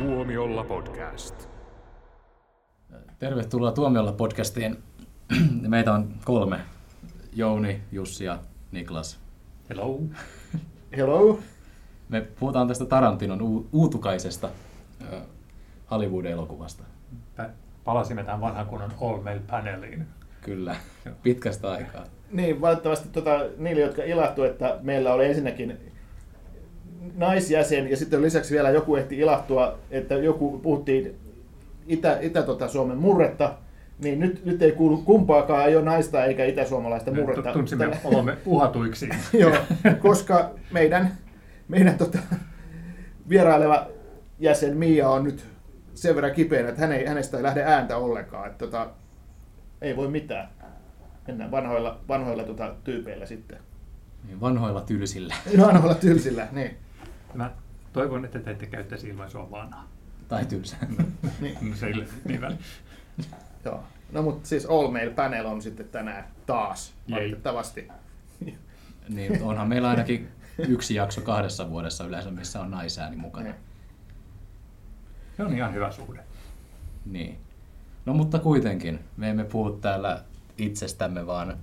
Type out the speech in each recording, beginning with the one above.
Tuomiolla podcast. Tervetuloa Tuomiolla podcastiin. Meitä on kolme. Jouni, Jussi ja Niklas. Hello. Hello. Me puhutaan tästä Tarantinon uu- uutukaisesta Hollywood-elokuvasta. Palasimme tähän vanhan kunnon All Mail Paneliin. Kyllä, pitkästä aikaa. Niin, valitettavasti tota, niille, jotka ilahtu, että meillä oli ensinnäkin naisjäsen ja sitten lisäksi vielä joku ehti ilahtua, että joku puhuttiin Itä, Itä tota, Suomen murretta, niin nyt, nyt ei kuulu kumpaakaan, ei ole naista eikä itäsuomalaista murretta. Tunsimme Tällä- olemme uhatuiksi. Joo, koska meidän, meidän tota, vieraileva jäsen Mia on nyt sen verran kipeänä, että hän ei, hänestä ei lähde ääntä ollenkaan. Että, tota, ei voi mitään. Mennään vanhoilla, vanhoilla tota, tyypeillä sitten. Niin vanhoilla tylsillä. Vanhoilla tylsillä, niin. Mä toivon, että te ette käyttäisi ilmaisua vanha. Tai tylsä. niin. Se ei ole niin. Joo. No mutta siis All Mail Panel on sitten tänään taas, Jei. valitettavasti. niin onhan meillä ainakin yksi jakso kahdessa vuodessa yleensä, missä on naisääni mukana. Niin. Se on ihan hyvä suhde. Niin. No mutta kuitenkin, me emme puhu täällä itsestämme, vaan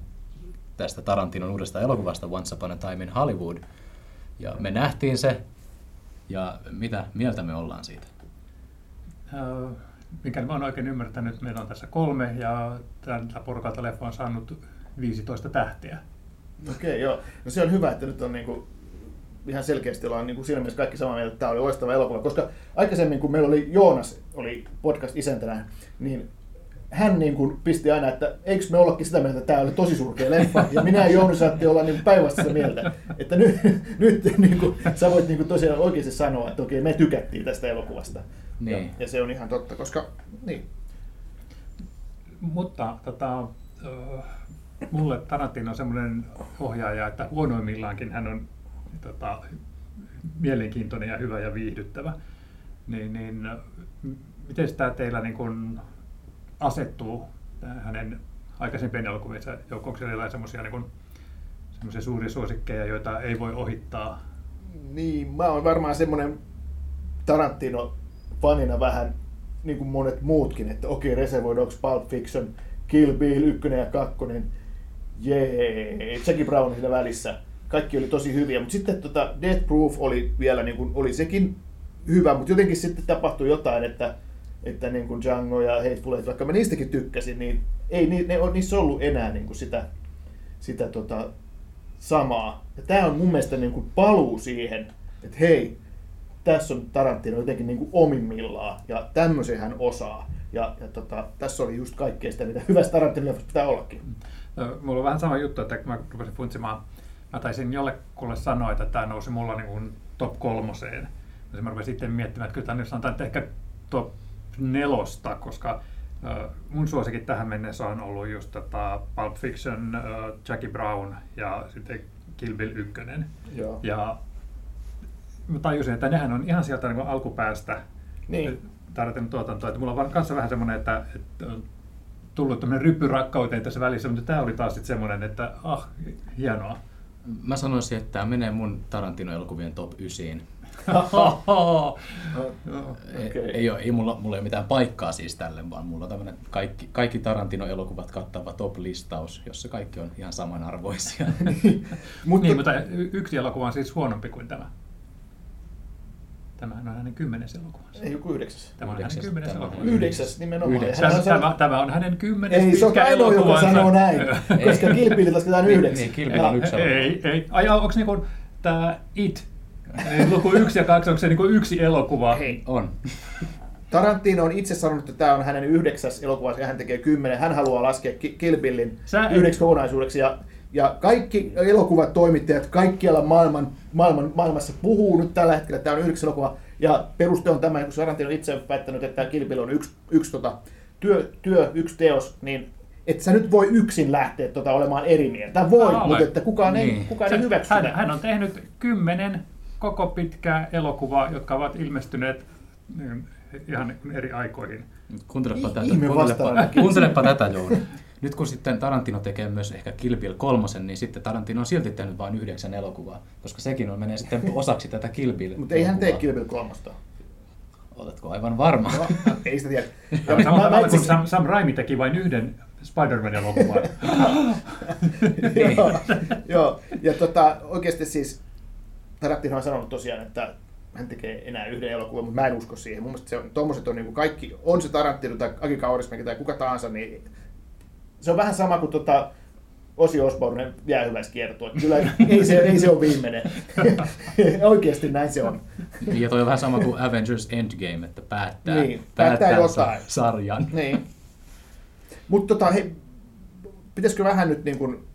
tästä Tarantinon uudesta elokuvasta Once Upon a Time in Hollywood. Ja me nähtiin se, ja mitä mieltä me ollaan siitä? Äh, Mikäli mä oon oikein ymmärtänyt, meillä on tässä kolme ja tällä porukalta leffa on saanut 15 tähteä. Okei, joo. No se on hyvä, että nyt on niinku, ihan selkeästi ollaan niinku siinä mielessä kaikki samaa mieltä, että tämä oli loistava elokuva. Koska aikaisemmin, kun meillä oli Joonas, oli podcast-isäntänä, niin hän niin kuin pisti aina, että eikö me ollakin sitä mieltä, että tämä oli tosi surkea leffa. Ja minä ja Jouni saattiin olla niin päinvastaista mieltä. Että nyt, nyt niin kuin, sä voit niin kuin tosiaan oikeasti sanoa, että okei, me tykättiin tästä elokuvasta. Niin. Ja, ja se on ihan totta, koska niin, Mutta tota, mulle Tarantino on semmoinen ohjaaja, että huonoimmillaankin hän on tota, mielenkiintoinen ja hyvä ja viihdyttävä. Niin, niin miten tämä teillä niin kun asettuu hänen aikaisempien elokuviensa joukkoon? Siellä jotain semmoisia niin semmoisia suuria suosikkeja, joita ei voi ohittaa? Niin, mä oon varmaan semmoinen Tarantino-fanina vähän niin kuin monet muutkin, että okei, Reservoir Dogs, Pulp Fiction, Kill Bill, ykkönen ja kakkonen, jee, Jackie Brown siinä välissä. Kaikki oli tosi hyviä, mutta sitten tota Death Proof oli vielä, niin kuin, oli sekin hyvä, mutta jotenkin sitten tapahtui jotain, että, että niin kuin Django ja Hateful Eight, vaikka mä niistäkin tykkäsin, niin ei ni- ne on, niissä ollut enää niin kuin sitä, sitä tota, samaa. Ja tämä on mun mielestä niin kuin paluu siihen, että hei, tässä on Tarantino jotenkin niin kuin omimmillaan ja tämmöisen hän osaa. Ja, ja tota, tässä oli just kaikkea sitä, mitä hyvästä Tarantino pitää ollakin. Ö, Mulla on vähän sama juttu, että kun mä rupesin funtsimaan, mä taisin jollekulle sanoa, että tämä nousi mulla niin kuin top kolmoseen. Ja mä rupesin sitten miettimään, että kyllä tämä että ehkä top nelosta, koska mun suosikit tähän mennessä on ollut just tota Pulp Fiction, Jackie Brown ja sitten Kill Bill 1. Joo. Ja mä tajusin, että nehän on ihan sieltä niin alkupäästä Niin. Tarantinon tuotantoa. Että mulla on vaan kanssa vähän semmoinen, että, että on tullut tämmöinen ryppy rakkauteen tässä välissä, mutta tämä oli taas sitten semmoinen, että ah, hienoa. Mä sanoisin, että tämä menee mun Tarantino-elokuvien top 9. No, Ei, Okei. ei, ole, ei mulla, mulla ei ole mitään paikkaa siis tälle, vaan mulla on tämmöinen kaikki, kaikki Tarantino-elokuvat kattava top-listaus, jossa kaikki on ihan samanarvoisia. Mutta, Niin, mutta yksi elokuva on siis huonompi kuin tämä. Tämähän on hänen kymmenes elokuvansa. ei joku yhdeksäs. Tämä on hänen Yhdeksäs, kymmenes tämä on elokuvansa. Yhdeksäs nimenomaan. Yhdeksäs. Tämä, on tämä, tämä on hänen kymmenes Ei, se on pitkä ainoa, joka sanoo näin, koska Kill Billit lasketaan Niin, yhdeksi. niin, Kill Bill on yksi Ei, ei. Ai, onko niinku tämä It? Eli luku yksi ja kaksi, onko se niinku yksi elokuva? Hei, On. Tarantino on itse sanonut, että tämä on hänen yhdeksäs elokuvansa ja hän tekee kymmenen. Hän haluaa laskea Ki- Kill Billin Sä- yhdeksi kokonaisuudeksi. Ja, ja kaikki elokuvatoimittajat kaikkialla maailman, maailman, maailmassa puhuu nyt tällä hetkellä, että tämä on yhdeksi elokuva. Ja peruste on tämä, kun Tarantino itse on väittänyt, että Kill Bill on yksi, yksi tota, työ, työ, yksi teos, niin et sä nyt voi yksin lähteä tota olemaan eri mieltä. Voi, mutta että kukaan ei, Niin. kukaan ei Se- hyväksy hän, hän on tehnyt kymmenen koko pitkää elokuvaa, jotka ovat ilmestyneet niin, ihan eri aikoihin. Kuuntelepa Ih- tätä. Kuuntelepa, kuuntelepa tätä, Jouni. Nyt kun sitten Tarantino tekee myös ehkä Kill Bill kolmosen, niin sitten Tarantino on silti tehnyt vain yhdeksän elokuvaa, koska sekin on menee sitten osaksi tätä Kill Bill Mutta ei hän tee Kill Bill kolmosta. Oletko aivan varma? No, ei sitä tiedä. Ja Samalla tavalla kun Sam, Sam Raimi teki vain yhden Spider-Man-elokuvan. joo, joo, ja tota, oikeasti siis Tarantino on sanonut tosiaan, että hän tekee enää yhden elokuvan, mutta mä en usko siihen. Mun mielestä se on, tommoset on niin kuin kaikki, on se Tarantino tai Aki Kaurismäki tai kuka tahansa, niin se on vähän sama kuin tota, Osi Osborne jäähyväiskierto. Kyllä ei se, ei se ole viimeinen. Oikeasti näin se on. Ja toi on vähän sama kuin Avengers Endgame, että päättää, Niin, päättää jotain. sa- sarjan. Niin. Mutta tota, hei, pitäisikö vähän nyt niin kuin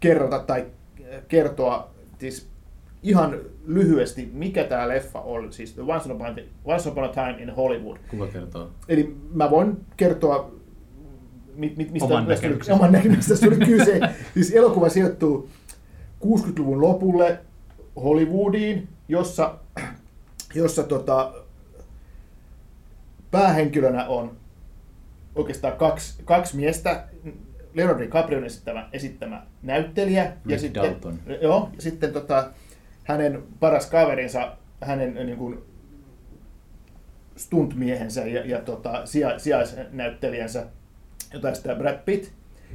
kerrota tai kertoa siis ihan lyhyesti, mikä tämä leffa on, siis The Once Upon, a, Once Upon a Time in Hollywood. Kuka kertoo? Eli mä voin kertoa, mi, mi, mistä Oman näkemyksen. oman näkemyksestä oli kyse. siis elokuva sijoittuu 60-luvun lopulle Hollywoodiin, jossa, jossa tota, päähenkilönä on oikeastaan kaksi, kaksi miestä, Leonardo DiCaprion esittämä, esittämä näyttelijä Rick sitten, Dalton. joo, ja sitten tota, hänen paras kaverinsa, hänen niin kuin, stuntmiehensä ja, ja tota, sija, sijaisnäyttelijänsä, jota esittää Brad Pitt.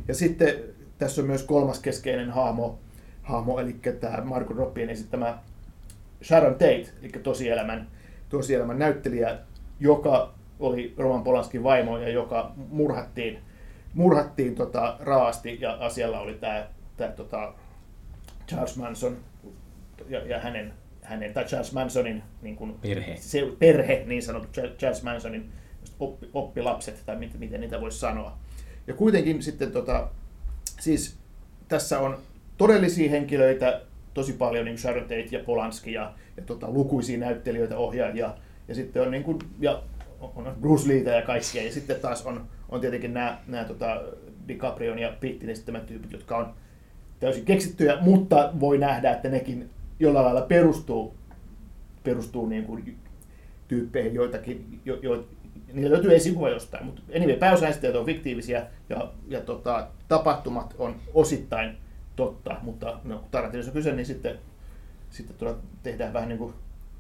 Ja sitten tässä on myös kolmas keskeinen hahmo, hahmo eli tämä Margot Robbien esittämä Sharon Tate, eli tosielämän, tosielämän näyttelijä, joka oli Roman Polanskin vaimo ja joka murhattiin, murhattiin tota, raasti ja asialla oli tämä, tämä tota, Charles Manson ja, ja hänen, hänen, tai Charles Mansonin niin kuin, Perhe. se perhe, niin sanotut Charles Mansonin oppi, oppilapset, tai miten, miten niitä voisi sanoa. Ja kuitenkin sitten tota, siis tässä on todellisia henkilöitä tosi paljon, niin kuin Sharon Tate ja Polanski ja, ja tota, lukuisia näyttelijöitä, ohjaajia, ja sitten on, niin kuin, ja on Bruce Leetä ja kaikkia, ja sitten taas on, on tietenkin nämä, nämä tota, DiCaprion ja Pittin esittämät tyypit, jotka on täysin keksittyjä, mutta voi nähdä, että nekin jollain lailla perustuu, perustuu niin kuin tyyppeihin joitakin, jo, jo, niillä löytyy esikuva jostain, mutta anyway, pääosaistajat on fiktiivisiä ja, ja tota, tapahtumat on osittain totta, mutta no, kun Tarantinossa on kyse, niin sitten, sitten tuolla tehdään vähän niin kuin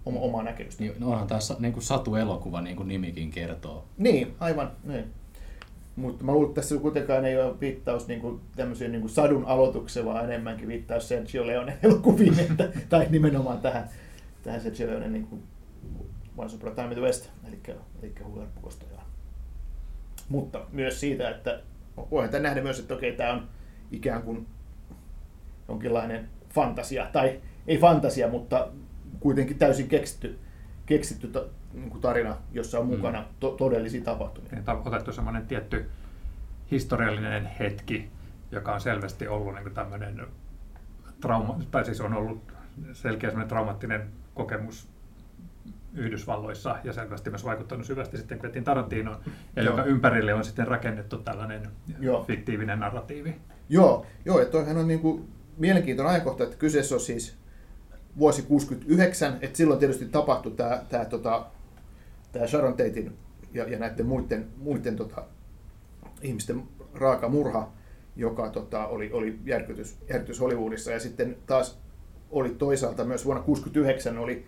oma, omaa näkemystä. Niin, no onhan tässä niin kuin satu-elokuva, niin kuin nimikin kertoo. Niin, aivan. Niin. Mutta mä luulen, että tässä kuitenkaan ei ole viittaus niin kuin tämmöiseen niin kuin sadun aloitukseen, vaan enemmänkin viittaus Sergio Leone elokuviin, että, tai nimenomaan tähän, tähän Sergio Leone niin kuin Once Upon a Time in the West, eli, eli. Mutta myös siitä, että voihan tämän nähdä myös, että okei, tämä on ikään kuin jonkinlainen fantasia, tai ei fantasia, mutta kuitenkin täysin keksitty, keksitty niin kuin tarina, jossa on mukana to, todellisia tapahtumia. Että on otettu semmoinen tietty historiallinen hetki, joka on selvästi ollut niin tämmöinen trauma, tai siis on ollut selkeä semmoinen traumaattinen kokemus Yhdysvalloissa ja selvästi myös vaikuttanut syvästi sitten Quentin Tarantinoon, ja Joo. joka ympärille on sitten rakennettu tällainen Joo. fiktiivinen narratiivi. Joo, joo, ja toihan on niin kuin mielenkiintoinen ajankohta, että kyseessä on siis vuosi 69, että silloin tietysti tapahtui tämä, tämä, tota, tämä Sharon Tatein ja, ja näiden muiden, muiden tota, ihmisten raaka murha, joka tota, oli, oli järkytys, järkytys Hollywoodissa. Ja sitten taas oli toisaalta myös vuonna 69 oli,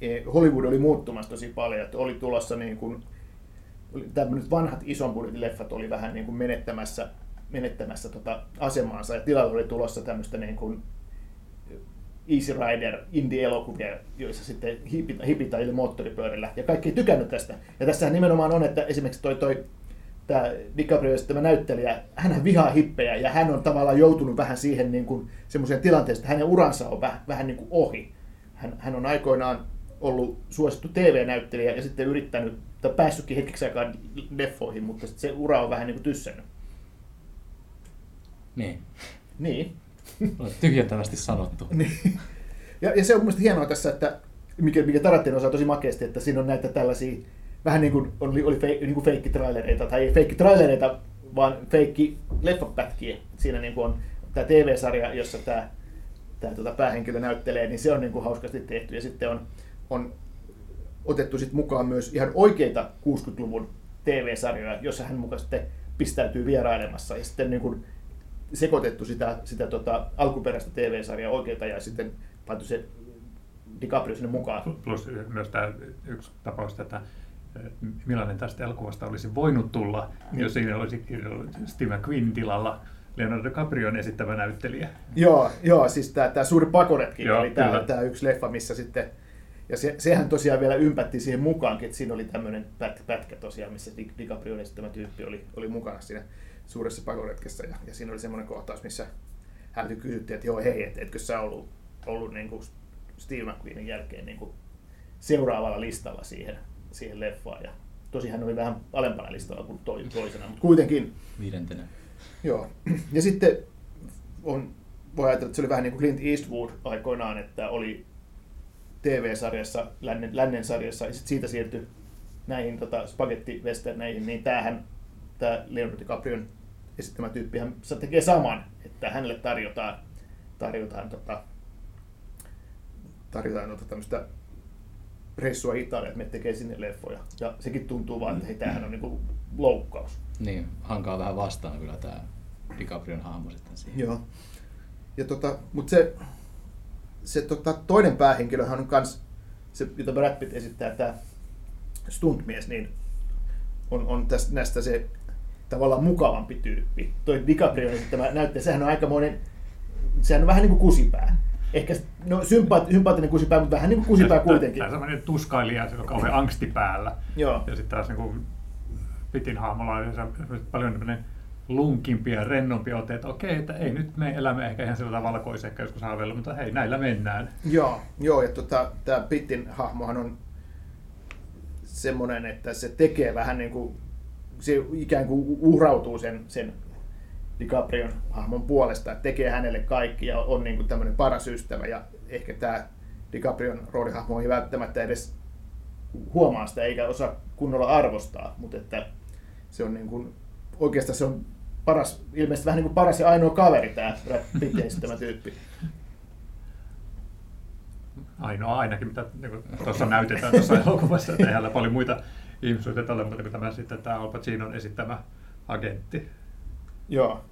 eh, Hollywood oli muuttumassa tosi paljon, että oli tulossa niin kuin, tämmöiset vanhat ison budjetin leffat oli vähän niin kuin menettämässä, menettämässä tota asemaansa ja tilalle oli tulossa tämmöistä niin kuin Easy Rider indie-elokuvia, joissa sitten hipit- hipitaille moottoripyörillä. Ja kaikki ei tykännyt tästä. Ja tässähän nimenomaan on, että esimerkiksi toi, toi tämä DiCaprio, tämä näyttelijä, hän vihaa hippejä ja hän on tavallaan joutunut vähän siihen niin kuin semmoiseen tilanteeseen, että hänen uransa on vähän, vähän niin kuin ohi. Hän, hän on aikoinaan ollut suosittu TV-näyttelijä ja sitten yrittänyt, tai päässytkin hetkeksi aikaa leffoihin, mutta se ura on vähän niin kuin tyssännyt. Niin. Niin. Tyhjentävästi sanottu. Niin. Ja, ja se on mielestäni hienoa tässä, että mikä, mikä Tarantino osaa tosi makeasti, että siinä on näitä tällaisia, vähän niin kuin oli, oli fe, niin kuin feikkitrailereita, tai ei feikkitrailereita, vaan feikki leffapätkiä. Siinä niin kuin on tämä TV-sarja, jossa tämä, tämä tota päähenkilö näyttelee, niin se on niin kuin hauskasti tehty. Ja sitten on, on otettu sit mukaan myös ihan oikeita 60-luvun TV-sarjoja, jossa hän mukaan sitten pistäytyy vierailemassa. Ja sitten niin kuin sekoitettu sitä, sitä tota, alkuperäistä TV-sarjaa oikeita ja sitten pantu se DiCaprio sinne mukaan. Plus myös tämä yksi tapaus, että eh, millainen tästä elokuvasta olisi voinut tulla, Niin. jos siinä olisi Steve McQueen tilalla Leonardo DiCaprion esittävä näyttelijä. Joo, joo siis tämä, tämä suuri pakoretki Joo, oli tämä, tämä yksi leffa, missä sitten, ja se, sehän tosiaan vielä ympätti siihen mukaankin, että siinä oli tämmöinen pät, pätkä tosiaan, missä Di- DiCaprion esittämä tyyppi oli, oli mukana siinä suuressa pakoretkessä, ja, ja siinä oli semmoinen kohtaus, missä häneltä kysyttiin, että joo hei, et, etkö sä ollut, ollut niin kuin Steve McQueenin jälkeen niin kuin seuraavalla listalla siihen, siihen leffaan, ja tosi hän oli vähän alempana listalla kuin toi, toisena, mutta kuitenkin Viidentenä. Joo. Ja sitten on, voi ajatella, että se oli vähän niin kuin Clint Eastwood aikoinaan, että oli TV-sarjassa, lännen, lännen sarjassa, ja sitten siitä siirtyi näihin tota, spagetti-westerneihin, niin tämähän, tämä Leonardo DiCaprion esittämä tyyppi, hän se tekee saman, että hänelle tarjotaan, tarjotaan, tota, tarjotaan tota, tämmöistä reissua Italiaan, että me tekee sinne leffoja. Ja sekin tuntuu vaan, että hei, tämähän on niin kuin loukkaus. Niin, hankaa vähän vastaan kyllä tämä DiCaprion hahmo sitten siihen. Joo. Ja tota, mutta se, se tota, toinen päähenkilöhän on kans, se, jota Brad Pitt esittää, tämä stuntmies, niin on, on tästä, näistä se tavallaan mukavampi tyyppi. Toi DiCaprio esittämä näyttää, sehän on aikamoinen, sehän on vähän niin kuin kusipää. Ehkä no, sympaat, sympaattinen kusipää, mutta vähän niin kuin kusipää kuitenkin. Tämä on sellainen tuskailija, se on kauhean angsti päällä. Joo. Ja sitten taas niin Pitin hahmolla on paljon tämmöinen lunkimpi ja rennompi ote, että okei, että ei nyt me elämme ehkä ihan sillä tavalla kuin olisi ehkä joskus haaveillut, mutta hei, näillä mennään. Joo, joo ja tota, tämä Pittin hahmohan on semmoinen, että se tekee vähän niin kuin, se ikään kuin uhrautuu sen, sen DiCaprion hahmon puolesta, että tekee hänelle kaikki ja on niin kuin tämmöinen paras ystävä ja ehkä tämä DiCaprion roolihahmo ei välttämättä edes huomaa sitä eikä osaa kunnolla arvostaa, mutta että se on niin kuin, oikeastaan se on paras, ilmeisesti vähän niin kuin paras ja ainoa kaveri tämä Brad esittämä tyyppi. Ainoa ainakin, mitä niin tuossa näytetään tuossa elokuvassa, että ei hänellä paljon muita ole, mutta kuin tämä sitten tämä Al Pacinon esittämä agentti. Joo,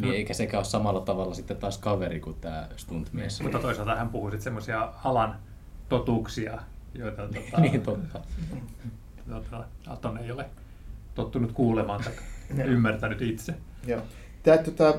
Niin, eikä sekään ole samalla tavalla sitten taas kaveri kuin tämä stuntmies. Mutta toisaalta hän puhuu sitten semmoisia alan totuuksia, joita tota, niin totta. tota, Aton ei ole tottunut kuulemaan tai ymmärtänyt itse. Joo. Tämä tota,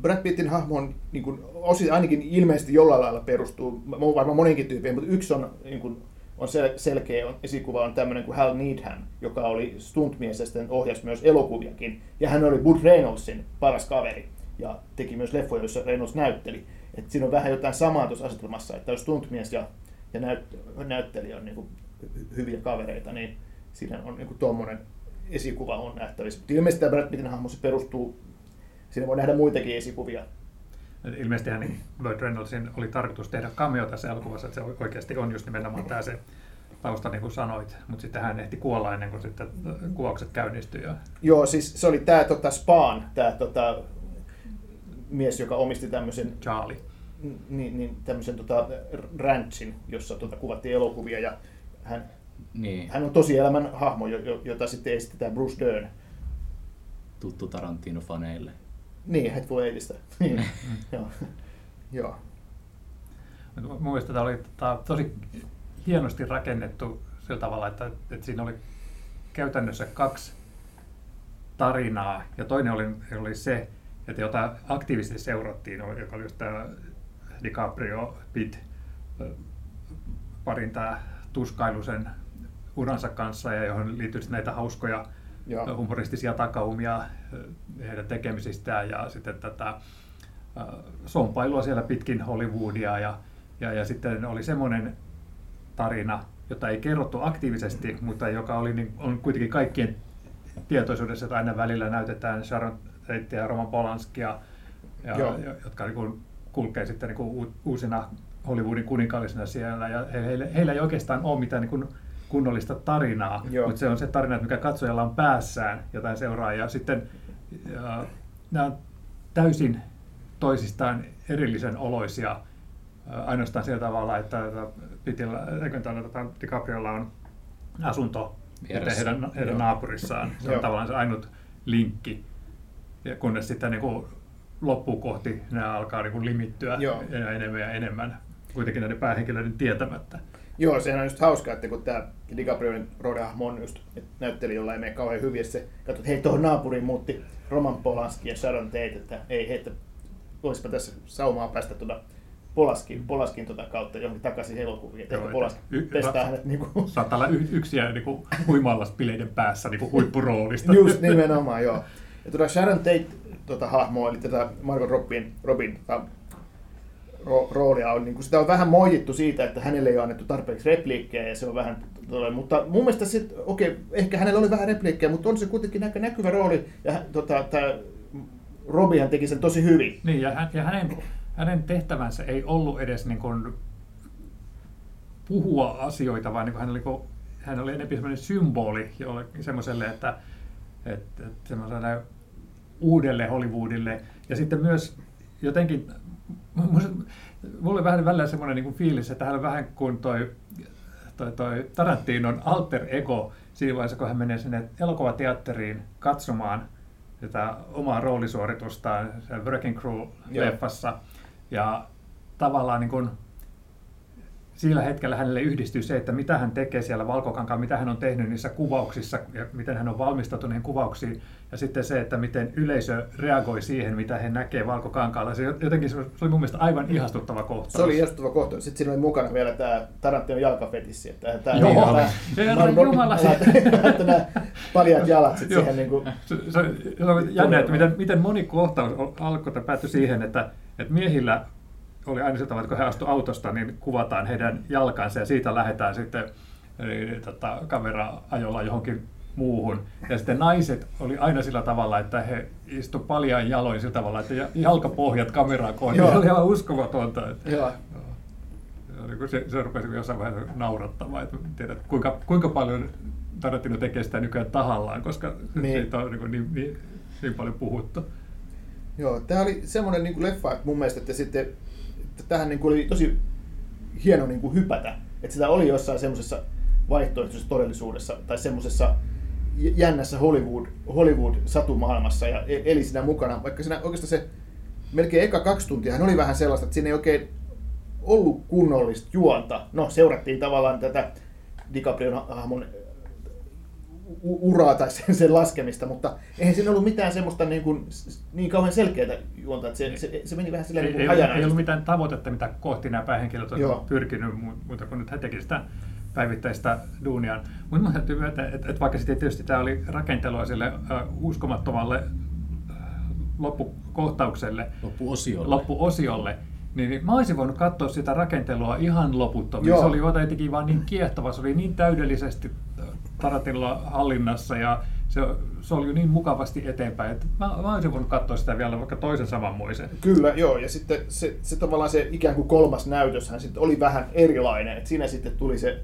Brad Pittin hahmo on niin kuin, osin ainakin ilmeisesti jollain lailla perustuu, varmaan moninkin tyyppeihin, mutta yksi on, niin kuin, on sel- selkeä on, esikuva on tämmöinen kuin Hal Needham, joka oli stuntmies ja sitten ohjasi myös elokuviakin. Ja hän oli Bud Reynoldsin paras kaveri ja teki myös leffoja, joissa Reynolds näytteli. Et siinä on vähän jotain samaa tuossa asetelmassa, että jos stuntmies ja, ja näyt, näyttelijä on niin kuin, hy- hyviä kavereita, niin siinä on niin tuommoinen esikuva on nähtävissä. Mutta ilmeisesti tämä Brad Pittin hahmo perustuu Siinä voi nähdä muitakin esikuvia. Ilmeisesti hän Burt Reynoldsin oli tarkoitus tehdä cameo tässä elokuvassa, että se oikeasti on just nimenomaan tämä se tausta, niin kuin sanoit, mutta sitten hän ehti kuolla ennen kuin sitten kuvaukset käynnistyi. Joo, siis se oli tämä tota, Spaan, tämä tota, mies, joka omisti tämmöisen Charlie. niin, niin, tämmöisen tota, ranchin, jossa tota, kuvattiin elokuvia ja hän, Niin, hän on tosielämän hahmo, jo- jo- jota sitten esitetään Bruce Dern. tuttu Tarantino-faneille. Niin, et voi edistää. Niin. Joo. Joo. Mut Mun mielestä tämä oli tota, tosi hienosti rakennettu sillä tavalla, että, että siinä oli käytännössä kaksi tarinaa. Ja toinen oli, oli se, että jota aktiivisesti seurattiin, joka oli just tämä DiCaprio Pitt parin tämä tuskailusen uransa kanssa ja johon liittyy näitä hauskoja Joo. humoristisia takaumia heidän tekemisistään ja sitten tätä sompailua siellä pitkin Hollywoodia ja, ja, ja sitten oli semmoinen tarina, jota ei kerrottu aktiivisesti, mutta joka oli, niin, on kuitenkin kaikkien tietoisuudessa, että aina välillä näytetään Sharon Tate ja Roman Polanskia, ja, Joo. jotka niin kuin, kulkee sitten niin kuin, uusina Hollywoodin kuninkaallisina siellä, ja he, heillä, heillä ei oikeastaan ole mitään niin kuin, kunnollista tarinaa, Joo. mutta se on se tarina, mikä katsojalla on päässään jotain seuraa, ja sitten ja, nämä on täysin toisistaan erillisen oloisia ainoastaan sillä tavalla, että että Pitillä, DiCapriolla on asunto Vieressä. heidän, heidän Joo. naapurissaan. Se on Joo. tavallaan se ainut linkki, ja kunnes sitten niin kuin loppuun kohti nämä alkaa niin kuin limittyä Joo. ja enemmän ja enemmän. kuitenkin näiden päähenkilöiden tietämättä. Joo, sehän on just hauskaa, että kun tämä DiCaprioin roolihahmo on just näytteli jollain mene kauhean hyvin, se katsoi, että hei, tuohon naapuriin muutti Roman Polanski ja Sharon Tate, että ei, hei, että voisipa tässä saumaa päästä tuota Polaskin, Polaskin tuota kautta johonkin takaisin elokuviin, että Joo, ehkä että Polaski y- pestää hänet niin kuin, Saattaa olla y- yksi jää niin huimallas päässä niin kuin huippuroolista. Just nimenomaan, joo. Ja tuota Sharon Tate tota, hahmoa, eli tätä Margot Robin, Robin tota, ro, roolia on, niin kuin sitä on vähän moitittu siitä, että hänelle ei ole annettu tarpeeksi repliikkejä ja se on vähän, mutta mun mielestä sit, okei, okay, ehkä hänellä oli vähän repliikkejä, mutta on se kuitenkin aika näkyvä rooli ja tota, tämä Robihan teki sen tosi hyvin. Niin, ja, hän, ja hänen, hänen tehtävänsä ei ollut edes niin kuin puhua asioita, vaan niin kuin hän, oli, hän oli enemmän semmoinen symboli jolle, semmoiselle, että, että, että semmoiselle uudelle Hollywoodille. Ja sitten myös jotenkin, mulla oli vähän välillä semmoinen niin fiilis, että hän on vähän kuin toi, toi, toi Tarantinon alter ego siinä vaiheessa, kun hän menee sinne elokuvateatteriin katsomaan tätä omaa roolisuoritustaan Wrecking Crew-leffassa. Ja tavallaan niin kuin, sillä hetkellä hänelle yhdistyy se, että mitä hän tekee siellä Valkokankaan, mitä hän on tehnyt niissä kuvauksissa ja miten hän on valmistautunut niihin kuvauksiin. Ja sitten se, että miten yleisö reagoi siihen, mitä he näkee Valkokankaalla. Se jotenkin se oli mun mielestä aivan ihastuttava kohtaus. Se oli ihastuttava kohta. Sitten siinä oli mukana vielä tämä Tarantinon jalkafetissi. Että tämä, Joo, tämä, herra jumala. Nämä paljaat jalat sitten Joo. siihen niin kuin, Se, se, se on jännä, että miten, miten moni kohtaus alkoi tai päättyi siihen, että, että miehillä oli aina sillä tavalla, että kun he astuivat autosta, niin kuvataan heidän jalkansa ja siitä lähdetään sitten eli, tota, kamera-ajolla johonkin muuhun. Ja sitten naiset oli aina sillä tavalla, että he istu paljaan jaloin sillä tavalla, että ja- jalkapohjat kameraa kohti. Joo. Se oli ihan uskomatonta. Että, Joo. Kun se, se rupesi jossain vaiheessa naurattamaan, että tiedät, kuinka, kuinka paljon Tarantino tekee sitä nykyään tahallaan, koska Niin. siitä on niin, niin, niin, niin paljon puhuttu. Joo, tämä oli semmoinen niin kuin leffa, että mun mielestä, että sitten tähän niin kuin oli tosi hieno niin kuin hypätä. Että sitä oli jossain semmoisessa vaihtoehtoisessa todellisuudessa tai semmoisessa jännässä Hollywood, Hollywood-satumaailmassa ja e- eli siinä mukana. Vaikka siinä oikeastaan se melkein eka kaksi tuntia oli vähän sellaista, että siinä ei oikein ollut kunnollista juonta. No, seurattiin tavallaan tätä DiCaprion hahmon u- uraa tai sen, sen laskemista, mutta eihän siinä ollut mitään semmoista niin, kuin, niin kauhean selkeää juonta, että se, se, se meni vähän silleen Ei, niin ei, kuin ei, ei ollut hajanaisesti. mitään tavoitetta, mitä kohti nämä päähenkilöt olisivat pyrkinyt, mu- muuta kuin nyt he tekivät sitä päivittäistä duuniaan. Mutta minun täytyy myöntää, että, että vaikka sitten tietysti tämä oli rakentelua sille äh, uskomattomalle äh, loppukohtaukselle, Loppuosiolle. loppuosiolle, niin, niin mä olisin voinut katsoa sitä rakentelua ihan loputtomiin. Joo. Se oli jotenkin vaan niin kiehtova, se oli niin täydellisesti Tarantinolla hallinnassa ja se, se oli jo niin mukavasti eteenpäin, että mä, mä olisin voinut katsoa sitä vielä vaikka toisen samanmoisen. Kyllä, joo, ja sitten se, se tavallaan se ikään kuin kolmas näytöshän sitten oli vähän erilainen, että siinä sitten tuli se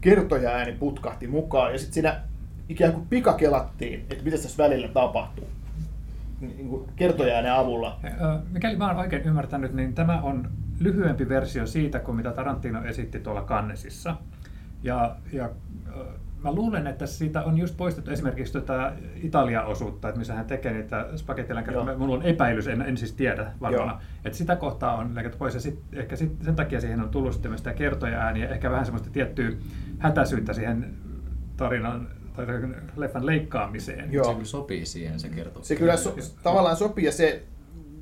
kertoja-ääni putkahti mukaan, ja sitten siinä ikään kuin pikakelattiin, että mitä tässä välillä tapahtuu. Niin kertoja-äänen avulla. Mikäli mä oon oikein ymmärtänyt, niin tämä on lyhyempi versio siitä kuin mitä Tarantino esitti tuolla Kannesissa. Ja, ja mä luulen, että siitä on just poistettu esimerkiksi tätä Italia-osuutta, että missä hän tekee niitä spagettilänkärjä. Joo. Mulla on epäilys, en, en siis tiedä varmaan, että sitä kohtaa on leikattu pois ja sit, ehkä sit, sen takia siihen on tullut sitten myös sitä kertoja ääniä, ehkä vähän semmoista tiettyä hätäisyyttä siihen tarinan tai leffan leikkaamiseen. Joo. Se sopii siihen, se kertoo. Se kyllä so, tavallaan sopii, ja se,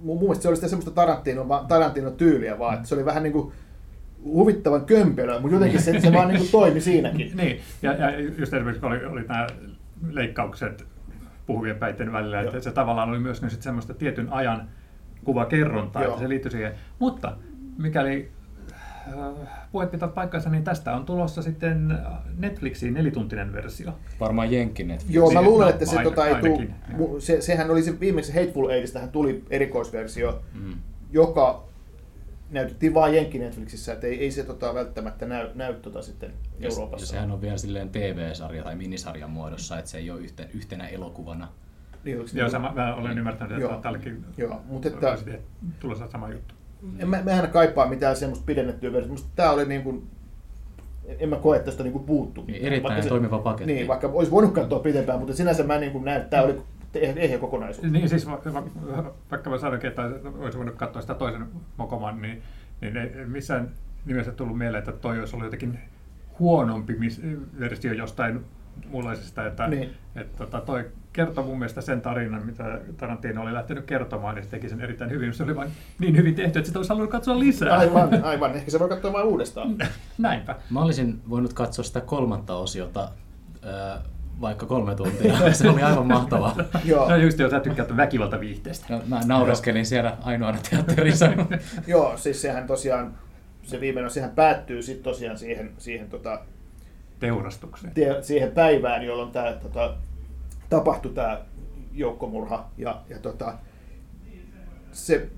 mun mielestä se oli sitä semmoista Tarantino, Tarantino tyyliä vaan, että se oli vähän niin kuin huvittavan kömpelöä, mutta jotenkin se, se vaan niin kuin toimi siinäkin. Niin, ja, ja just esimerkiksi oli, oli nämä leikkaukset puhuvien päitten välillä, Joo. että se tavallaan oli myös nyt sit semmoista tietyn ajan kuvakerrontaa, Joo. että se liittyi siihen. Mutta mikäli äh, puheet pitää paikkansa, niin tästä on tulossa sitten Netflixiin nelituntinen versio. Varmaan Jenkki Netflix. Joo, mä Niin, luulen, no, että se aina- tota, ei tuu, ainakin, se, sehän oli se viimeksi Hateful Eightistä tuli erikoisversio, Mm. joka näytettiin vain Jenkki Netflixissä, että ei, ei se tota, välttämättä näy, näy tota sitten Ja, ja Euroopassa. sehän on vielä silleen TV-sarja tai minisarjan muodossa, että se ei ole yhten, yhtenä elokuvana. Niin, Joo, niin? sama, mä olen ymmärtänyt, että Joo. tälläkin Joo, mutta että- olisi tulossa sama juttu. En mä, mä en kaipaa mitään semmoista pidennettyä versiota. Musta tää oli niin kuin, en mä koe, että tästä niin kuin puuttu. Niin, erittäin Vaikka se- toimiva paketti. Niin, vaikka olisi voinut katsoa pidempään, mutta sinänsä mä niin kuin näen, että tämä oli ehjä kokonaisuus. Niin siis va- va- vaikka mä sanoinkin, että olisi voinut katsoa sitä toisen mokoman, niin, niin ei, missään nimessä tullut mieleen, että toi olisi ollut jotenkin huonompi versio jostain muunlaisesta, että, Niin. että tota, toi kertoi mun mielestä sen tarinan, mitä Tarantino oli lähtenyt kertomaan, ja se teki sen erittäin hyvin. Se oli vain niin hyvin tehty, että sitä olisi halunnut katsoa lisää. Aivan, aivan. Ehkä se voi katsoa vain uudestaan. Näinpä. Mä olisin voinut katsoa sitä kolmatta osiota ää, vaikka kolme tuntia. Se oli aivan mahtavaa. Joo. No just jo, sä tykkäät väkivaltaviihteestä. No, mä naureskelin siellä ainoana teatterissa. Joo, siis sehän tosiaan, se viimeinen, sehän päättyy sitten tosiaan siihen, siihen, tota, Teurastukseen. tie, siihen päivään, jolloin tämä tota, tapahtui tämä joukkomurha. Ja, ja tota, se,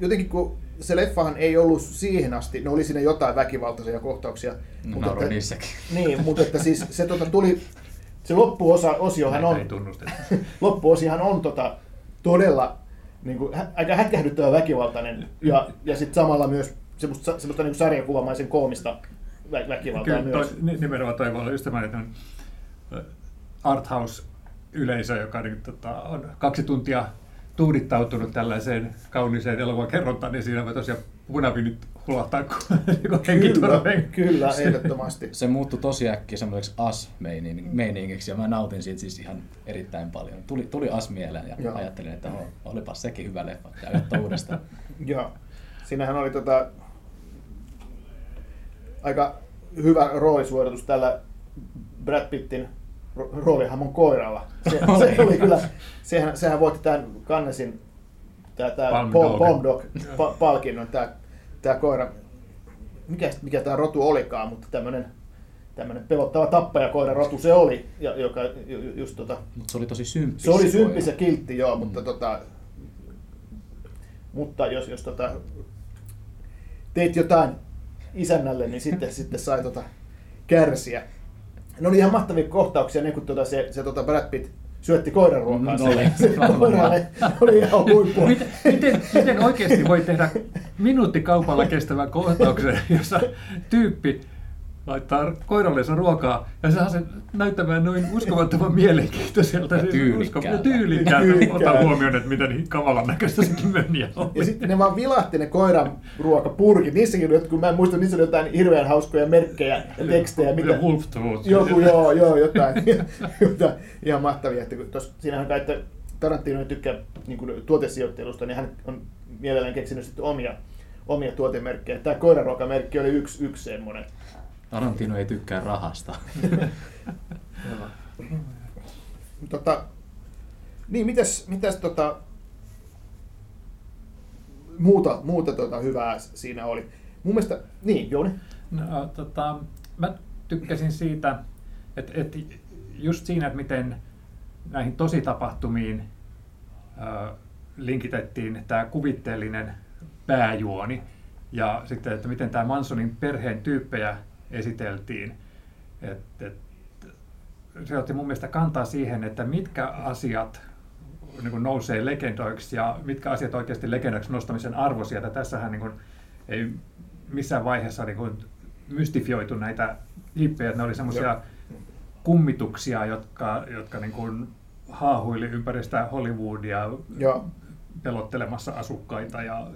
jotenkin kun se leffahan ei ollut siihen asti, no oli siinä jotain väkivaltaisia kohtauksia. No, nauroin niissäkin. Niin, mutta että siis se tota, tuli, se loppuosa, osiohan on, loppuosihan on tota, todella niin kuin, hä- aika hätkähdyttävä väkivaltainen ja, ja sitten samalla myös semmoista, semmoista niin sarjakuvamaisen koomista vä- väkivaltaa Kyllä, myös. toi, ni- nimenomaan toi voi olla just semmoinen että on, ö, arthouse-yleisö, joka niin, tota, on kaksi tuntia tuudittautunut tällaiseen kauniiseen elokuvan kerrontaan, niin siinä voi tosiaan punavinyt hulahtaa kuin niin Kyllä, ehdottomasti. Se muuttui tosi äkkiä semmoiseksi as-meiningiksi ja mä nautin siitä siis ihan erittäin paljon. Tuli, tuli as mieleen ja Joo. ajattelin, että oh, olipas sekin hyvä leffa ja uudestaan. Joo. Siinähän oli tota, aika hyvä roolisuoritus tällä Brad Pittin ro- roolihamon koiralla. Se, se oli kyllä, sehän, sehän voitti tämän Cannesin tää, tää Palm Palm, Dog. Palm Dog pa, palkinnon, tämä tää koira. Mikä, mikä tämä rotu olikaan, mutta tämmöinen tämmöinen pelottava tappajakoira rotu se oli, ja, joka ju, ju- just tota, Mutta se oli tosi symppis. se oli symppis ja kiltti, joo, mutta, tota, mutta jos, jos tota, teit jotain isännälle, niin sitten, sitten sai tota, kärsiä. Ne oli ihan mahtavia kohtauksia, ne kun tota, se, se tota Brad Pitt syötti koiran ruokaa. Se koiralle oli ihan huippu. Miten, miten, miten oikeasti voi tehdä minuuttikaupalla kestävän kohtauksen, jossa tyyppi laittaa koirallensa ruokaa ja saa sen näyttämään noin uskomattoman mielenkiintoiselta. Ja siis tyylikkäältä. tyylikkäältä. Ota huomioon, että miten kamalan näköistä sekin meni. ja oli. Ja sitten ne vaan vilahti ne koiran ruokapurkit. Niissäkin oli jotkut, mä en muista, niissä oli jotain hirveän hauskoja merkkejä ja tekstejä. Mitä, Ja Wolf. Joku, joo, joo, jotain, jotain ihan mahtavia. Että kun tos, siinähän kai, että Tarantino ei tykkää niin kuin tuotesijoittelusta, niin hän on mielellään keksinyt sitten omia, omia tuotemerkkejä. Tämä koiraruokamerkki oli yksi, yksi semmoinen. Tarantino ei tykkää rahasta. Tota, niin, mitäs, mitäs tota, muuta, muuta tota hyvää siinä oli? Mun mielestä, niin Jouni, No, tota, mä tykkäsin siitä, että, että just siinä, että miten näihin tositapahtumiin ö, linkitettiin tämä kuvitteellinen pääjuoni ja sitten, että miten tämä Mansonin perheen tyyppejä esiteltiin. Et, et, se otti mun mielestä kantaa siihen, että mitkä asiat niin kuin nousee legendoiksi ja mitkä asiat oikeasti legendoiksi nostamisen arvoisia. Että tässähän niin kuin, ei missään vaiheessa niin kuin, mystifioitu näitä hippejä, ne oli semmoisia kummituksia, jotka, jotka niin kuin, haahuili ympäri sitä Hollywoodia Joo. pelottelemassa asukkaita ja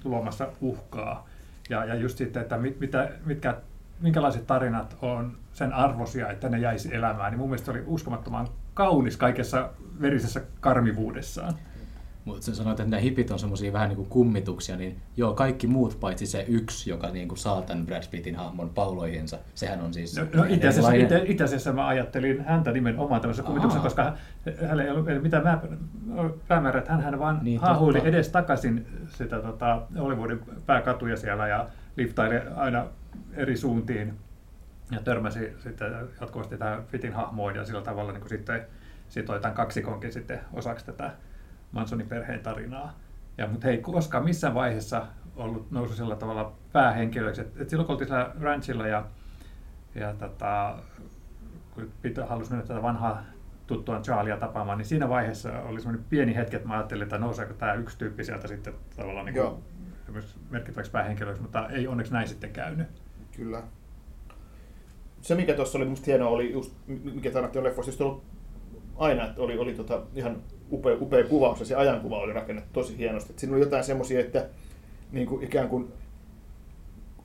tuomassa uhkaa. Ja, ja just sitten, että mit, mitä, mitkä, minkälaiset tarinat on sen arvosia, että ne jäisi elämään, niin mun mielestä oli uskomattoman kaunis kaikessa verisessä karmivuudessaan. Mutta sen sanoit, että nämä hipit on semmoisia vähän niin kuin kummituksia, niin joo, kaikki muut paitsi se yksi, joka niin kuin saa tämän Brad Pittin hahmon pauloihinsa, sehän on siis No, no itse, asiassa, itse, itse asiassa mä ajattelin häntä nimenomaan tämmöisen kuvituksen, Aa. koska hänellä ei ollut mitään mä, päämäärää, että hän vaan Niin, haahuili totta. edes takaisin sitä tota, Hollywoodin pääkatuja siellä ja liftaili aina eri suuntiin ja törmäsi sitten jatkuvasti tähän Fitin hahmoon ja sillä tavalla niin kuin sitten sitoi tämän kaksikonkin sitten osaksi tätä Mansonin perheen tarinaa. Ja, mutta hei, koskaan missään vaiheessa ollut nousu sillä tavalla päähenkilöksi. Et, et silloin kun oltiin siellä ranchilla ja, ja tota, kun Peter halusi mennä tätä vanhaa tuttuaan Charlia tapaamaan, niin siinä vaiheessa oli semmoinen pieni hetki, että mä ajattelin, että nouseeko tämä yksi tyyppi sieltä sitten tavallaan niin merkittäväksi päähenkilöksi, mutta ei onneksi näin sitten käynyt. Kyllä. Se, mikä tuossa oli musta hienoa, oli just, mikä Tarantion leffoissa just ollut aina, että oli, oli tota ihan upea, upea kuvaus ja se ajankuva oli rakennettu tosi hienosti. Et siinä oli jotain semmoisia, että niin kuin ikään kuin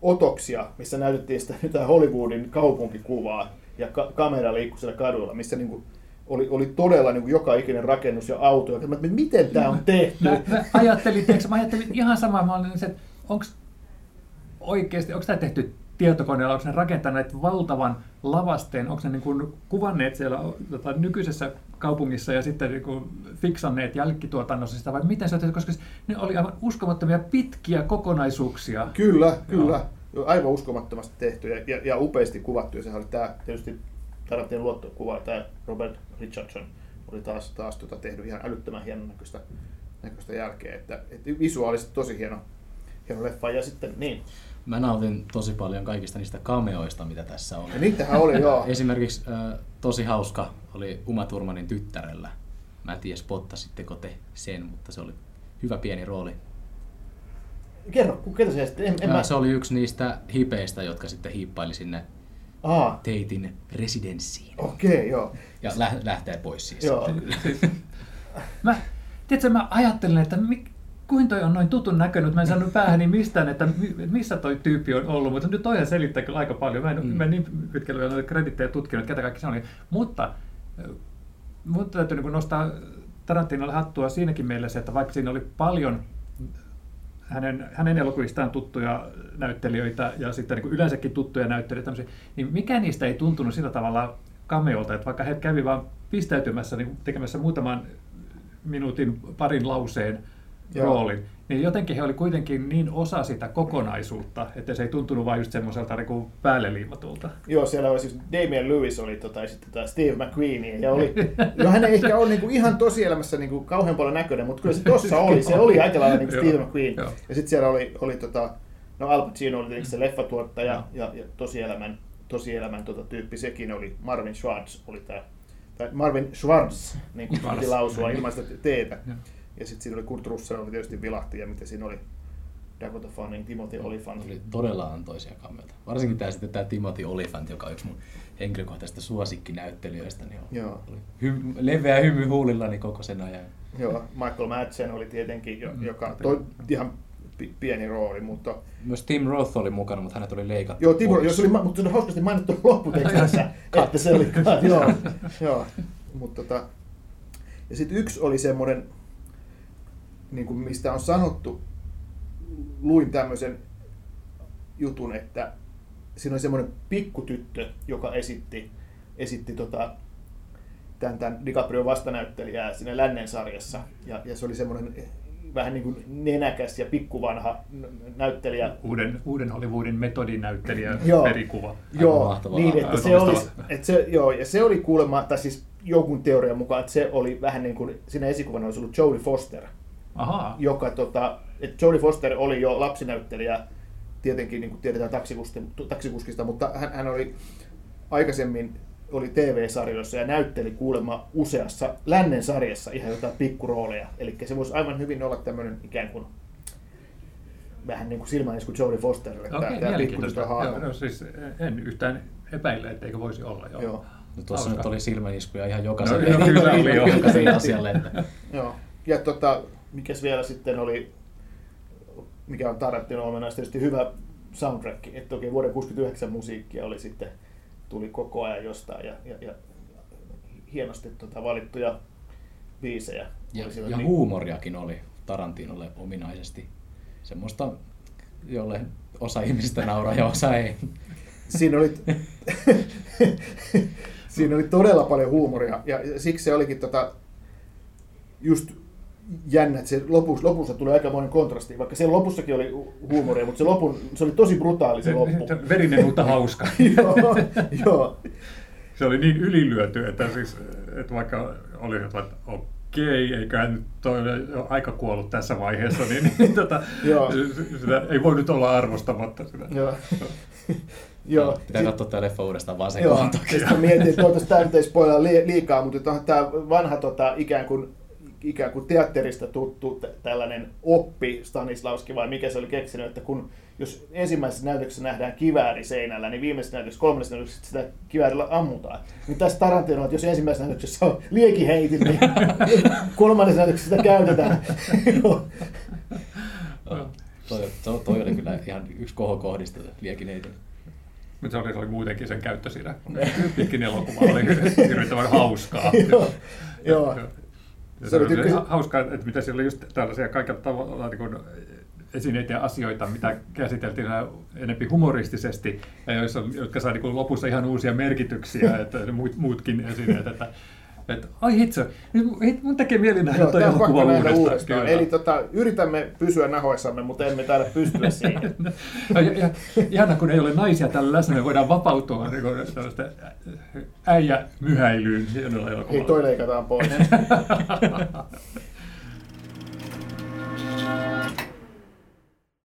otoksia, missä näytettiin sitä Hollywoodin kaupunkikuvaa ja ka- kamera liikkui siellä kadulla, missä niin kuin oli, oli todella niin kuin joka ikinen rakennus ja auto. Ja mä, että miten tämä on tehty? Mä, mä, ajattelin, tiiäks, mä ajattelin ihan samaa, mä olin että onko oikeasti, onko tämä tehty tietokoneella, onko ne rakentaneet valtavan lavasteen, onko ne niin kuin kuvanneet siellä tota, nykyisessä kaupungissa ja sitten niin kuin fiksanneet jälkituotannossa sitä, vai miten se on tehty, koska ne oli aivan uskomattomia pitkiä kokonaisuuksia. Kyllä, kyllä. Joo. Aivan uskomattomasti tehty ja, ja, ja upeasti kuvattu. Ja sehän oli tämä tietysti Tarantin luottokuva, tämä Robert Richardson oli taas, taas tota, tehnyt ihan älyttömän hienon näköistä, näköistä jälkeä. Että, että visuaalisesti tosi hieno, hieno leffa. Ja sitten niin. Mä nautin tosi paljon kaikista niistä cameoista, mitä tässä on. Ja niitähän oli, joo. Esimerkiksi äh, tosi hauska oli Uma Thurmanin tyttärellä. Mä en tiedä, spottasitteko te sen, mutta se oli hyvä pieni rooli. Kerro, ketä se sitten? En, en Äh, mä... Se oli yksi niistä hipeistä, jotka sitten hiippaili sinne Aa, Teitin residenssiin. okei, okay, joo. Ja lä- lähtee pois siis. Joo. Mä, tiedätkö, mä ajattelin, että mi, kuin toi on noin tutun näkönyt, mä en saanut päähäni mistään, että mi- missä toi tyyppi on ollut, mutta nyt toihan selittää kyllä aika paljon. Mä en, mm. mä en niin pitkälle noita kredittejä tutkinut, että ketä kaikki se oli. Mutta mun täytyy niin nostaa Tarantinolle hattua siinäkin mielessä, että vaikka siinä oli paljon hänen, hänen elokuvistaan tuttuja näyttelijöitä ja sitten niin yleensäkin tuttuja näyttelijöitä, niin mikä niistä ei tuntunut sillä tavalla kameolta, että vaikka he kävi vaan pistäytymässä niin tekemässä muutaman minuutin parin lauseen Joo. roolin, niin jotenkin he oli kuitenkin niin osa sitä kokonaisuutta, että se ei tuntunut vain just semmoiselta niin päälle liimatulta. Joo, siellä oli siis Damian Lewis oli tota, ja sitten tota Steve McQueen. Ja oli, no hän ei ehkä ole niinku ihan tosielämässä niinku kauhean paljon näköinen, mutta kyllä se tossa oli. Se oli aika lailla niinku Steve McQueen. joo. Ja sitten siellä oli, oli tota, no Al Pacino oli tietenkin se leffatuottaja ja, ja tosielämän, tosielämän tota, tyyppi sekin oli. Marvin Schwartz oli tämä, tai Marvin Schwartz, niin kuin lausua ilman sitä teetä. Ja sitten siinä oli Kurt Russell, oli tietysti vilahti, ja mitä siinä oli Dakota Fanning, Timothy Olyphant. Oli todella antoisia kameoita. Varsinkin tämä sitten tämä Timothy Olyphant, joka on yksi mun henkilökohtaisista suosikkinäyttelijöistä, niin on, Joo. oli hy- leveä hymy huulillani koko sen ajan. Joo, Michael Madsen oli tietenkin, jo, Mm, joka toi ihan pi- pieni rooli, mutta Myös Tim Roth oli mukana, mutta hänet oli leikattu joo, Timo, pois. jos oli, mutta se oli hauskasti mainittu lopputekstissä, että se oli, kat, joo, joo, mutta tota, ja sitten yksi oli semmoinen, niin kuin mistä on sanottu, luin tämmöisen jutun, että siinä oli semmoinen pikkutyttö, joka esitti, esitti tota, tämän, tämän DiCaprio vastanäyttelijää siinä Lännen sarjassa. Ja, ja se oli semmoinen vähän niin kuin nenäkäs ja pikkuvanha näyttelijä. Uuden, uuden Hollywoodin metodinäyttelijä Joo. perikuva. Joo, mahtavaa. niin, että se oli, että se, joo, ja se oli kuulemma, tai siis jonkun teorian mukaan, että se oli vähän niin kuin, siinä esikuvana olisi ollut Jodie Foster, Ahaa. joka, tota, että Jodie Foster oli jo lapsinäyttelijä, tietenkin niin kuin tiedetään taksikuskista, mutta hän, hän oli aikaisemmin oli TV-sarjoissa ja näytteli kuulemma useassa lännen sarjassa ihan jotain pikkurooleja. Eli se voisi aivan hyvin olla tämmöinen ikään kuin vähän niin kuin silmäisku Jodie Fosterille, Okei, tämä, tämä mielenkiintoista. Joo, hahmo. no, siis en yhtään epäile, etteikö voisi olla. Joo. Joo. No tuossa Hauska. nyt oli silmäiskuja ihan jokaiselle, No, no, kyllä oli, joo. jokaiselle asialle. Että Joo. Ja tota, mikäs vielä sitten oli, mikä on Tarantino ominaista, tietysti hyvä soundtrack. Että okei, vuoden 69 musiikkia oli sitten, tuli koko ajan jostain ja, ja, ja hienosti tota, valittuja biisejä. ja, Oli ja niin- huumoriakin oli Tarantinolle ominaisesti. Semmoista, jolle osa ihmistä nauraa ja osa ei. siinä oli, siinä oli todella paljon huumoria ja siksi se olikin tota, just jännä, että se lopussa, lopussa tuli aikamoinen kontrasti, vaikka siellä lopussakin oli hu- huumoria, mutta se, lopun, se oli tosi brutaali se loppu. Verinen mutta hauska. joo, joo, Se oli niin ylilyöty, että, siis, että vaikka oli, että okei, eiköhän nyt toi ole aika kuollut tässä vaiheessa, niin, niin tota, sitä ei voi nyt olla arvostamatta sitä. joo. joo. Pitää katsoa tämä leffa uudestaan vaan sen Joo, sitten mietin, että toivottavasti tämä nyt ei spoilaa li- liikaa, mutta tämä vanha tota, ikään, kuin, ikään kuin teatterista tuttu tällainen oppi Stanislavski vai mikä se oli keksinyt, että kun jos ensimmäisessä näytöksessä nähdään kivääri seinällä, niin viimeisessä näytöksessä, kolmannessa näytöksessä sitä kiväärillä ammutaan. Niin tässä Tarantino, että jos ensimmäisessä näytöksessä on liekiheitin, niin kolmannessa näytöksessä sitä käytetään. Joo. Joo. Toi, toi, toi oli kyllä ihan yksi kohokohdista liekineitä. Mutta se oli, se oli muutenkin sen käyttö siinä pitkin elokuva oli hirvittävän hauskaa. Joo, joo. Se se oli tykkäsin- hauskaa, että mitä siellä oli just tällaisia kaikilla tavalla niin kuin esineitä ja asioita, mitä käsiteltiin enempi humoristisesti, ja joissa, jotka sai niin lopussa ihan uusia merkityksiä, että muut, muutkin esineet, että että ai hitso, nyt mun tekee mieli nähdä Joo, toi elokuva uudestaan. uudestaan. Eli tota, yritämme pysyä nahoissamme, mutta emme täällä pystyä siihen. no, ja, ja, ihana, kun ei ole naisia täällä läsnä, me voidaan vapautua niin tällaista äijämyhäilyyn hienolla elokuvalla. Ei, toi leikataan pois.